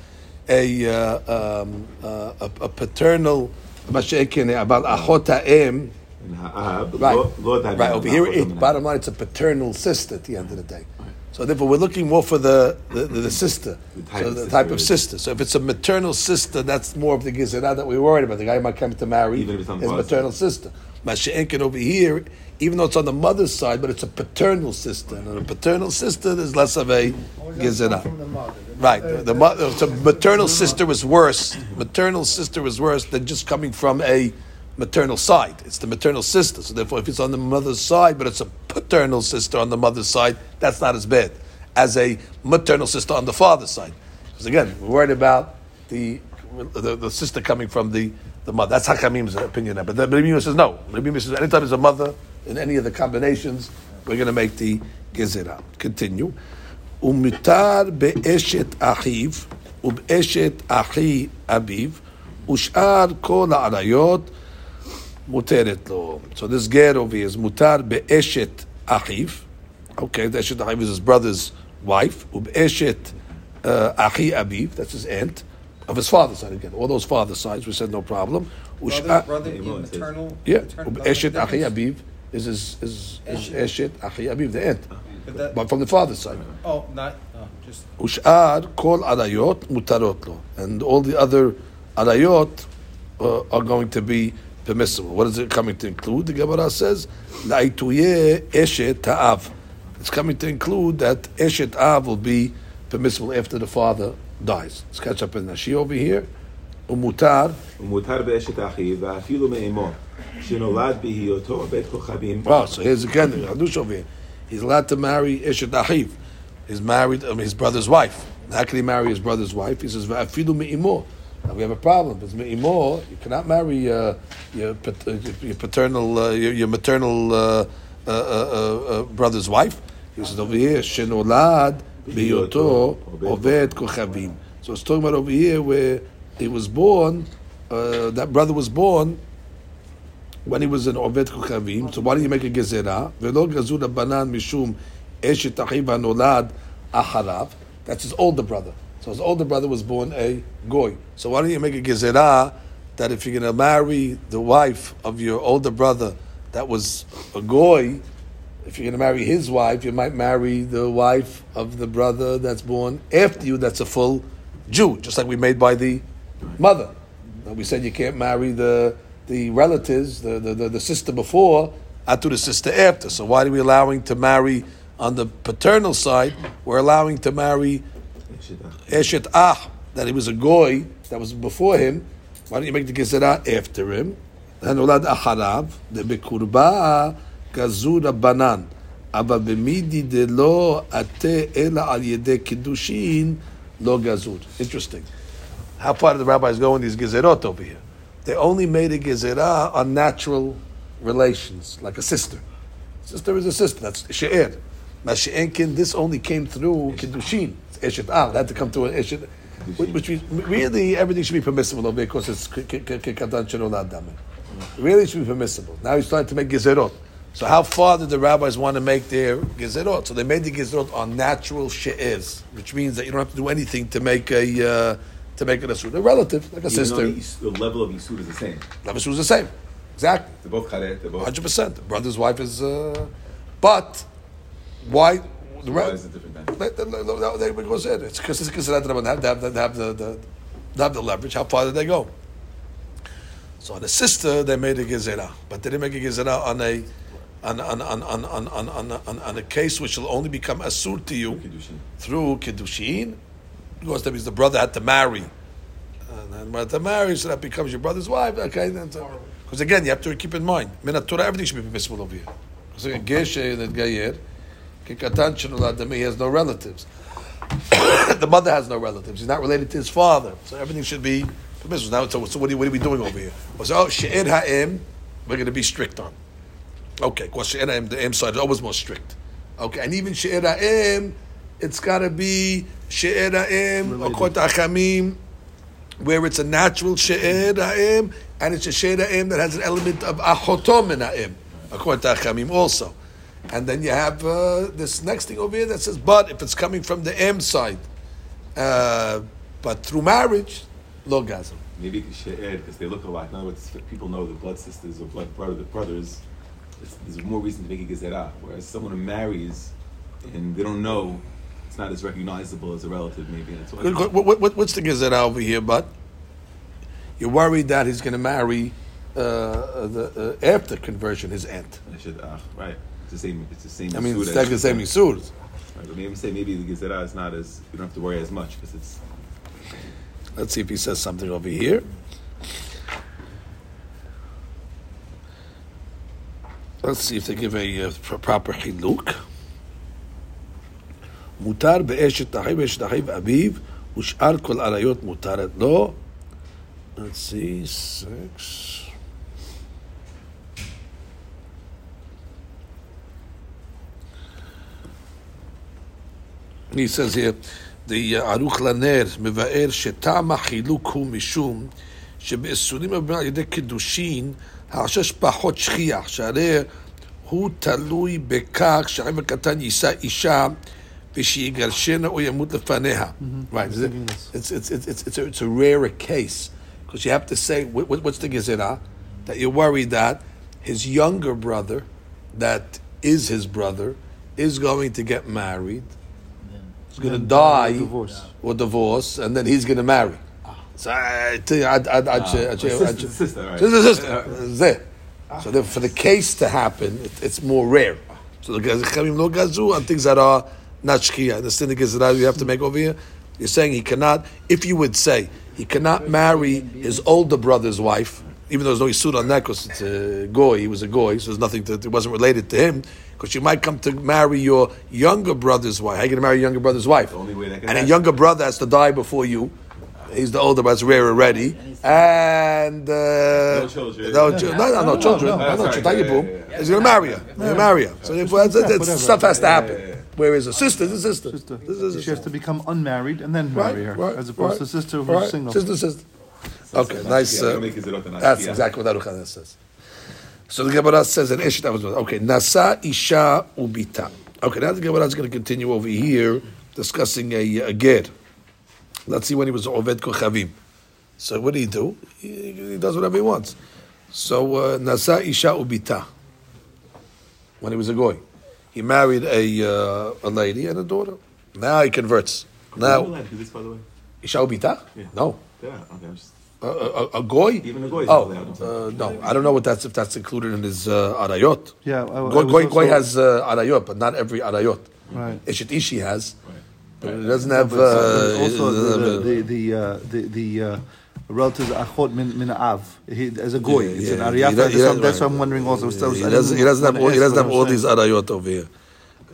a, uh, um, uh, a, a, paternal, about Ahota'im, right, right. Over here, it, bottom line, it's a paternal sister at the end of the day. So therefore, we're looking more for the, the, the, the sister. The type so of the sister type of sister. So if it's a maternal sister, that's more of the gizerah that we're worried about. The guy might come to marry Even if it's on the his maternal sister. Mashiach over here, even though it's on the mother's side, but it's a paternal sister. And a paternal sister, there's less of a oh, gizerah. From the mother. Right. The, the mother, so maternal sister was worse. Maternal sister was worse than just coming from a maternal side. It's the maternal sister. So therefore, if it's on the mother's side, but it's a paternal sister on the mother's side, that's not as bad as a maternal sister on the father's side. Because again, we're worried about the the, the sister coming from the, the mother. That's Hakamim's opinion. But the Rabbi Meir says no. Rabbi Meir says anytime there's a mother in any of the combinations, we're going to make the gezerah. Continue. ומותר באשת אחיו ובאשת אחי אביו ושאר כל העריות muteret lo. So this ger over here is mutar be'eshet achiv. Okay, the eshet achiv is his brother's wife. U'be'eshet achi abiv, that's his aunt, of his father's side again. All those father's sides, we said no problem. Brother, brother, maternal, yeah, eshet achi abiv is his, is eshet achi abiv, the aunt. That, but from the father's side. Oh, not oh, just. Ushar kol arayot mutarot lo, and all the other arayot uh, are going to be permissible. What is it coming to include? The Gemara says, לעיתויי אשת האב. It's coming to include that אשת av will be permissible after the father dies. Let's catch up in Nashi over here. ומותר, ומותר באשת אחיו, ואפילו מאמו, שנולד בהיותו בית כוכבים, wow, so here's again the Hadush over here. He's allowed to marry Eshet Achiv. He's married um, his brother's wife. How can he marry his brother's wife? He says, "Va'afilu me'imo." Now we have a problem. Because me'imo, you cannot marry uh, your, uh, your paternal, uh, your, your maternal uh, uh, uh, brother's wife. He says over here, "Shenolad biyoto oved kochavim." So it's talking about over here where he was born. That brother was born when he was an Oved Kochavim, so why don't you make a gezerah? Velo gazul banan mishum eshet achiv hanolad acharav. That's his older brother. So his older brother was born a goy. So why don't you make a gezerah that if you're going to marry the wife of your older brother that was a goy, if you're going to marry his wife, you might marry the wife of the brother that's born after you that's a full Jew, just like we made by the mother. Now, we said you can't marry the the relatives, the, the, the, the sister before, to the sister after. So why are we allowing to marry on the paternal side? We're allowing to marry Eshet Ah, that he was a goy that was before him. Why don't you make the gezerah after him? הנולד אחריו, דבקורבה גזור רבנן, אבל במידי דלא עטה אלא על ידי קידושין, לא גזור. Interesting. How far do the rabbis go in these gezerot over here? They only made a gezerah on natural relations, like a sister. Sister is a sister, that's she'er. Mashi'enkin, this only came through kiddushin. Eshet al, had to come through an eshet. Which means, really, everything should be permissible over because it's katan shenolad damen. Really should be permissible. Now he's trying to make gezerot. So how far did the rabbis want to make their gezerot? So they made the gezerot on natural she'ez, which means that you don't have to do anything to make a uh, to make it a suit. A relative, like a Even sister. the, is- the level of Yisud is the same. Levis was the same. Exactly. They're both chalet, they're both. Hundred percent. The brother's wife is, uh, but why? The Why is it different then? they, they, they, they, because it, it's because considered to have, to have, to have the, the, to have the leverage. How far did they go? So on the sister, they made a gezerah, but they didn't make a gezerah on a on on on on on on, on, on, a case which will only become asur to you Kiddushin. through kiddushin, because that means the brother had to marry, and then when to marry, so that becomes your brother's wife. Okay, then because again, you have to keep in mind, minat Torah, everything should be permissible over here. Because again, geshe and gayer, kikatan shenolad dami, he has no relatives. the mother has no relatives. He's not related to his father, so everything should be permissible. Now, so, so what, are, what are we doing over here? Well, so, oh, she'er ha'im, we're going to be strict on. Okay, because she'er ha'im, the im side is always more strict. Okay, and even she'er ha'im, it's got to be she'er ha'im, according to Achamim, where it's a natural she'er ha'im, and it's a she'er ha'im that has an element of achotom in ha'im, according to Achamim also. And then you have uh, this next thing over here that says, but if it's coming from the M side, uh, but through marriage, lo gazim. Maybe she'er, because they look alike. In other words, people know the blood sisters or blood brother, the brothers. It's, there's more reason to make a gezerah. Whereas someone who marries and they don't know, it's not as recognizable as a relative, maybe. It's What, what, what, what's the gezerah over here, but you're worried that he's going to marry uh, the, uh, after conversion his aunt. Should, ah, right It's the same. It's the same. I mean, yisud it's as- like the same yisur. Right, but maybe say maybe the gezerah is not as you don't have to worry as much because it's Let's see if he says something over here. Let's see if they give a uh, pr- proper חילוק. מותר באשת אחיו ואשת אחיו אביו, ושאר כל עריות מותרת לו. Let's see, six. He says here, the uh, ערוך לנר מבאר שטעם החילוק הוא משום שבאיסורים הבאים על ידי קידושין, החשש פחות שכיח, שהרי הוא תלוי בכך שהחיים הקטן יישא אישה ושיגרשנה או ימות לפניה. Right, is it- it's, it's, it's, it's, it's, a, it's a rarer case, because you have to say, what, what- what's the gezerah? That you're worried that his younger brother, that is his brother, is going to get married, He's going to die divorce. or divorce, and then he's going to marry. So I tell you, I'd, I'd, I'd, Ah, I'd, sister- sister, right. sister, sister. It's there. So then for the case to happen, it, it's more rare. So the Gazichamim lo gazu on things that are not shkia. The sin that you have to make over here. You're saying he cannot, if you would say he cannot marry his older brother's wife, even though there's no isur on that because it's a goy, he was a goy, so there's nothing to, it wasn't related to him. Because you might come to marry your younger brother's wife. How are you going to marry your younger brother's wife? The only way that can and a younger brother has to die before you. He's the older, but it's rare already. And uh, No children. No, chi- no, no, no, children. no. No, no, Sorry, Chitagi yeah, boom. yeah, yeah. He's going to marry her. He's going to marry her. So therefore, that's, that's, Whatever. stuff has to happen. Yeah, yeah, yeah. Whereas a sister is a sister. Sister. This is a She has to become unmarried and then Right, marry her, right, as opposed right, to sister who's right. single. Sister, sister. Okay, nice. Uh, don't make his erot an that's exactly what Aruch says. So the Gemara says an ish that was okay. Nasa isha ubita. Okay, now the Gemara is going to continue over here discussing a, a ger. Let's see when he was oved kochavim. So what did he do? He, he does whatever he wants. So uh, nasa isha ubita. When he was a goy, he married a uh, a lady and a daughter. Now he converts. Now do this, by the way? isha ubita? Yeah. No. Yeah, okay, I'm just. A, a, a goy? Even a goy Oh, uh, no. I don't know what that's if that's included in his uh, arayot. Yeah, I- I Goy, was goy, also- goy has uh, arayot, but not every arayot. Right. Ishet Ishi has, Right. but it doesn't have. Uh, also uh, the the the uh, the, the uh, achot min, min av he, as a goy. Yeah, it's yeah. an He ariyat. That's, he that's why I'm wondering also. So he doesn't. He doesn't have. All, he doesn't have all these saying. arayot over here.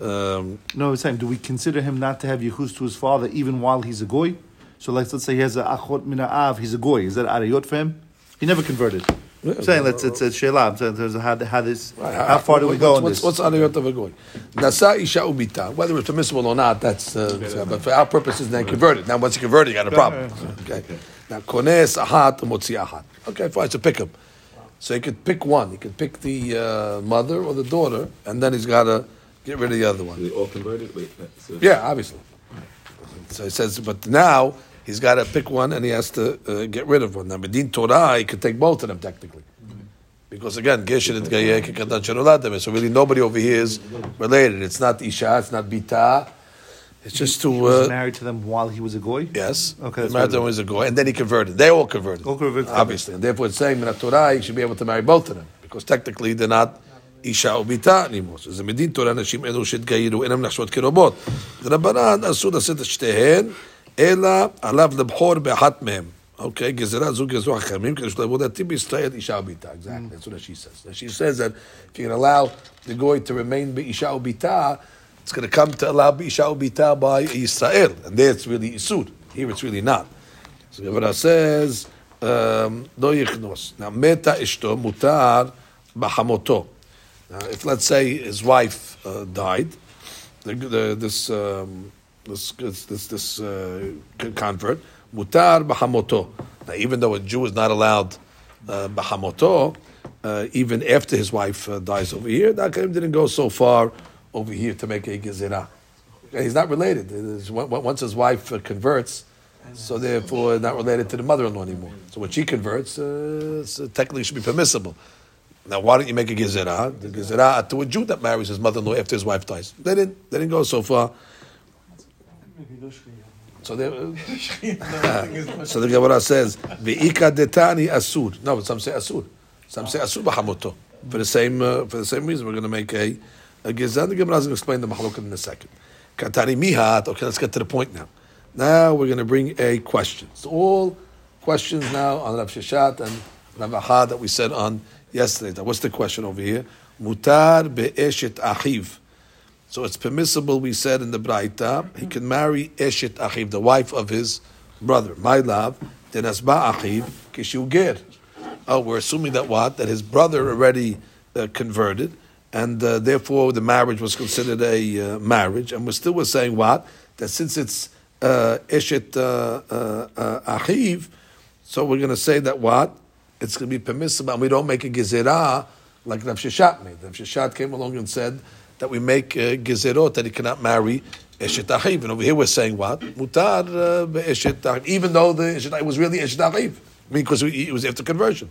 Um, No, it's saying, do we consider him not to have yehus to his father even while he's a goy? So, like, let's say he has a achot min av, he's a goy. Is that ariyot for him? He never converted. I'm saying let's it's a shelah. I'm saying there's a, how, how this how far do we go on what's, this? What's arayot of a goy? Nasa isha ubita. Whether it's permissible or not, that's. Uh, but for our purposes, then converted. Now, once you converted, you got a problem. Okay. Now, kones ahat umotzi ahat. Okay, fine. So pick him. So he could pick one. He could pick the uh, mother or the daughter, and then he's got to get rid of the other one. Are they all converted? Wait, so Yeah, obviously. So he says, but now he's got to pick one and he has to uh, get rid of one. Now, Medin Torah, he could take both of them technically. Because again, Gesher et Gayeh Kekatan Shenolatem. So really nobody over here is related. It's not Isha, it's not Bita. It's just he to, was uh, married to them while he was a goy. yes. Okay, He that's married what it them as a goy, and then he converted. They all converted. All converted. Obviously. And therefore it's saying in Torah, you should be able to marry both of them. Because technically they're not Isha or Bita anymore. So זה מדין תורה נשים אלו שהתגיירו אינם נחשבות כרבות. רבנן אסור לשאת את שתיהן, אלא עליו לבחור באחת מהם. אוקיי, גזירה זו גזרו החכמים, כדי שלא יבוא דתי בישראל אישה או ביתה. Exactly, that's what she says. And she says that if you can allow the goy to remain באישה או ביתה, it's going to come to allow באישה או ביתה by Israel. And there it's really Isur. Here it's really not. So Gemara says, um, לא יכנוס. Now, מתה אשתו מותר בחמותו. Now, if let's say his wife uh, died, the, the, this, um, this this this, uh, convert mutar bahamoto. Now, even though a Jew is not allowed uh, bahamoto, uh, even after his wife uh, dies over here, that Akaim didn't go so far over here to make a gezerah. He's not related. Is- on- on- Once his wife uh, converts, so therefore not related to the mother-in-law anymore. So when she converts, uh, so technically it should be permissible. Now, why don't you make a gezerah? The gezerah to a Jew that marries his mother-in-law after his wife dies. They didn't. They didn't go so far. So they, so the Gemara says, "Ve'ika detani asur." No, but some say asur. Some say asur b'hamoto. For the same uh, for the same reason, we're going to make a a gezerah. The Gemara is going to explain the mahlokat in a second. Katani mihat. Okay, let's get to the point now. Now we're going to bring a question. It's all questions now on Rav Sheshet and Rav Ahad that we said on yesterday. What's the question over here? Mutar be'eshet achiv. So it's permissible, we said in the Braita, he can marry Eshet Achiv, the wife of his brother. My love, then Asba Achiv, Kishu Ger. Oh, we're assuming that what? That his brother already uh, converted, and uh, therefore the marriage was considered a uh, marriage. And we still were saying what? That since it's uh, Eshet uh, uh, Achiv, so we're going to say that what? It's going to be permissible, and we don't make a gezerah like Rav Sheshet made. Rav Sheshet came along and said that we make uh, gezerot that he cannot marry Eshet Achiv. And over here we're saying what? Mutar uh, be'eshet Achiv. Even though the Eshet was really Eshet Achiv. I mean, because it was after conversion.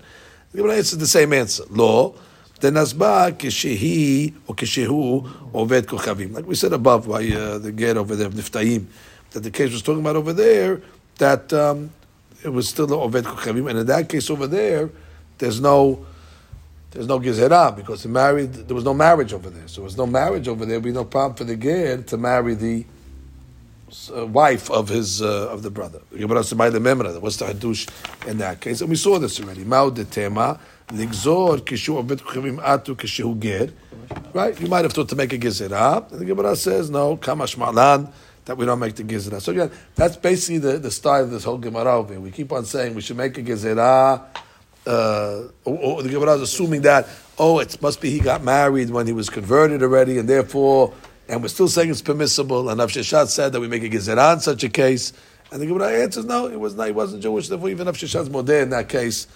The Gemara answers the same answer. Law. Then asba kishehi or kishehu oved kochavim. Like we said above by uh, the get over there Niftaim, that the case was talking about over there, that um, it was still oved kochavim. And in that case over there, there's no there's no gezerah because he married. There was no marriage over there, so there was no marriage over there. Be no problem for the ger to marry the uh, wife of his uh, of the brother. What's the hadush in that case? And we saw this already. Mao tema kishu abet kuchavim atu kishu ger. Right? You might have thought to make a gezerah. And the Gemara says, "No, kamash malan." That we don't make the gezerah. So again, that's basically the, the style of this whole Gemara over here. We keep on saying we should make a gezerah. Uh, the Gemara is assuming that oh, it must be he got married when he was converted already, and therefore and we're still saying it's permissible. And Avsheshat said that we make a gezerah in such a case. And the Gemara answers, no, it was not, he wasn't Jewish. Therefore, even Avsheshat's modeh in that case,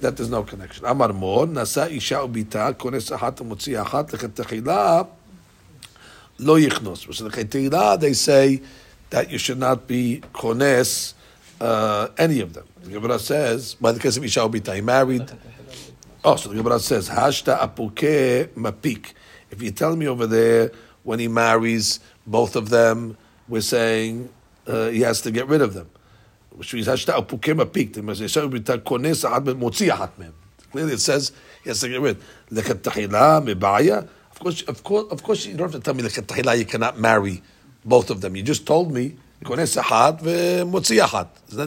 that there's no connection. Amar Mor, Nasa Isha Ubita, Kones Ahat Lechetechila, Lo Yichnos. So the they say that you should not be Kones uh, any of them. The Gemara says, by the case of Isha Ubita, he married. Oh, so the Gemara says, Hashta Apuke Mapik. If you tell me over there, when he marries both of them, we're saying uh, he has to get rid of them. Which means Clearly it says he has to get rid. Of course, of course, of course, you don't have to tell me you cannot marry both of them. You just told me Isn't that,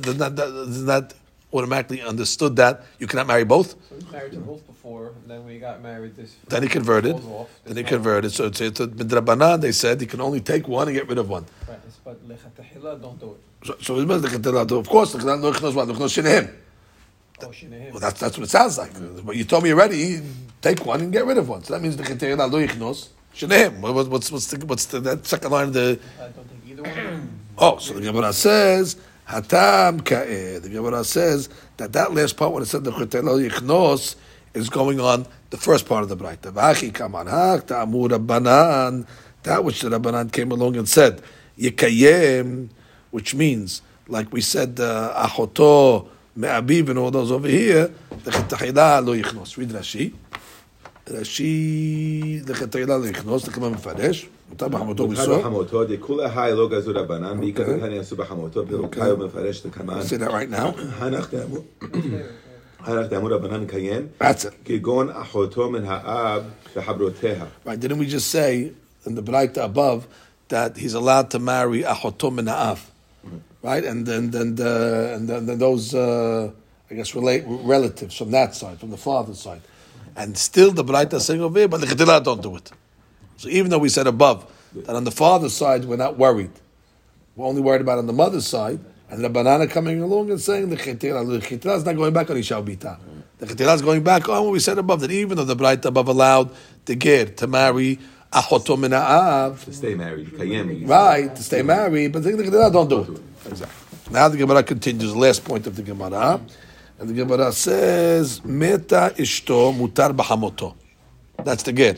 isn't that, isn't that automatically understood that you cannot marry both? So he married to both before, and then he got married, this then he converted. Off, then he converted. So it's, it's a midrabanan. They said he can only take one and get rid of one. Right, but don't do it. So, so of course, knows what look knows shinehim. Well, that's that's what it sounds like. But you told me already. Take one and get rid of one. So that means the chetera lo yichnos shinehim. What's what's the what's the that second line of the? I don't think either one. Oh, so the Gemara says Hatam. The Gemara says that that last part when it said the chetelo yichnos is going on the first part of the Braita. V'achi kamanhak ta'amur Rabbanan. That which the Rabbanan came along and said yikayem, which means like we said uh, achoto me'abiv and all those over here. The chetahila lo yichnos. Read Rashi. Rashi the chetahila lo yichnos. The Kama Mefarish. מותר בחמותו מותר בחמותו, דכולי חי לא גזו רבנן, בעיקר כאן יעשו בחמותו, פירוק חי ומפרש לכמן. Say that right now. הנח דאמור רבנן קיים, כגון אחותו מן האב וחברותיה. Right, didn't we just say in the Braita above that he's allowed to marry achoto min ha'av? Right, and then then the, and then, then those uh, I guess relate relatives from that side, from the father's side, and still the Braita is saying over here, but the Chedila don't do it. So even though we said above that on the father's side we're not worried, we're only worried about on the mother's side, and the banana coming along and saying the chitira is not going back on Isha Bita. The chitira is going back on what we said above that even though the bright above allowed the ger to marry achoto min to stay married, right, to stay married, but the chitira don't do it. Exactly. Now the Gemara continues, the last point of the Gemara, and the Gemara says, Meta ishto mutar bahamoto. That's the ger.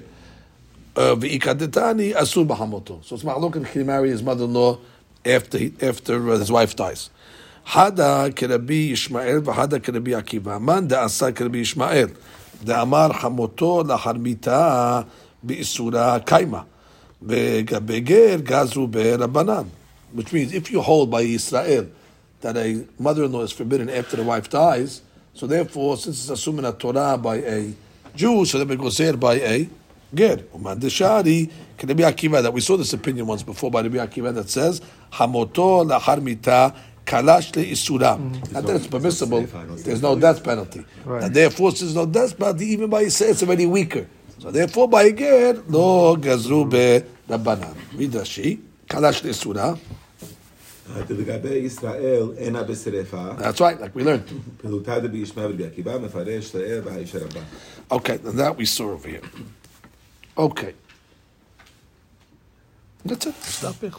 Uh, V'ikadetani asur b'hamoto. So it's ma'alok he marry his mother-in-law after he, after uh, his wife dies. Hada kerabi Yishmael v'hada kerabi Akiva. Man da'asa kerabi Yishmael. דאמר חמותו לאחר מיתה באיסורה קיימה. לגבי גר גזרו ברבנן. Which means if you hold by Israel that a mother-in-law is forbidden after the wife dies, so therefore, since it's assuming a Torah by a Jew, so then it goes there by a Good. Uman deshari Rabbi Akiva that we saw this opinion once before by Rabbi Akiva that says hamoto lahar mita kalash le isura. Mm-hmm. Not that it's permissible. There's no death penalty. Right. And therefore, since there's no death penalty, even by say it's already weaker. So therefore, by ger lo gazru be rabbanan. Midrashi kalash le isura. That's right, like we learned. Okay, and that we saw over here. Okay. That's it. Stop here.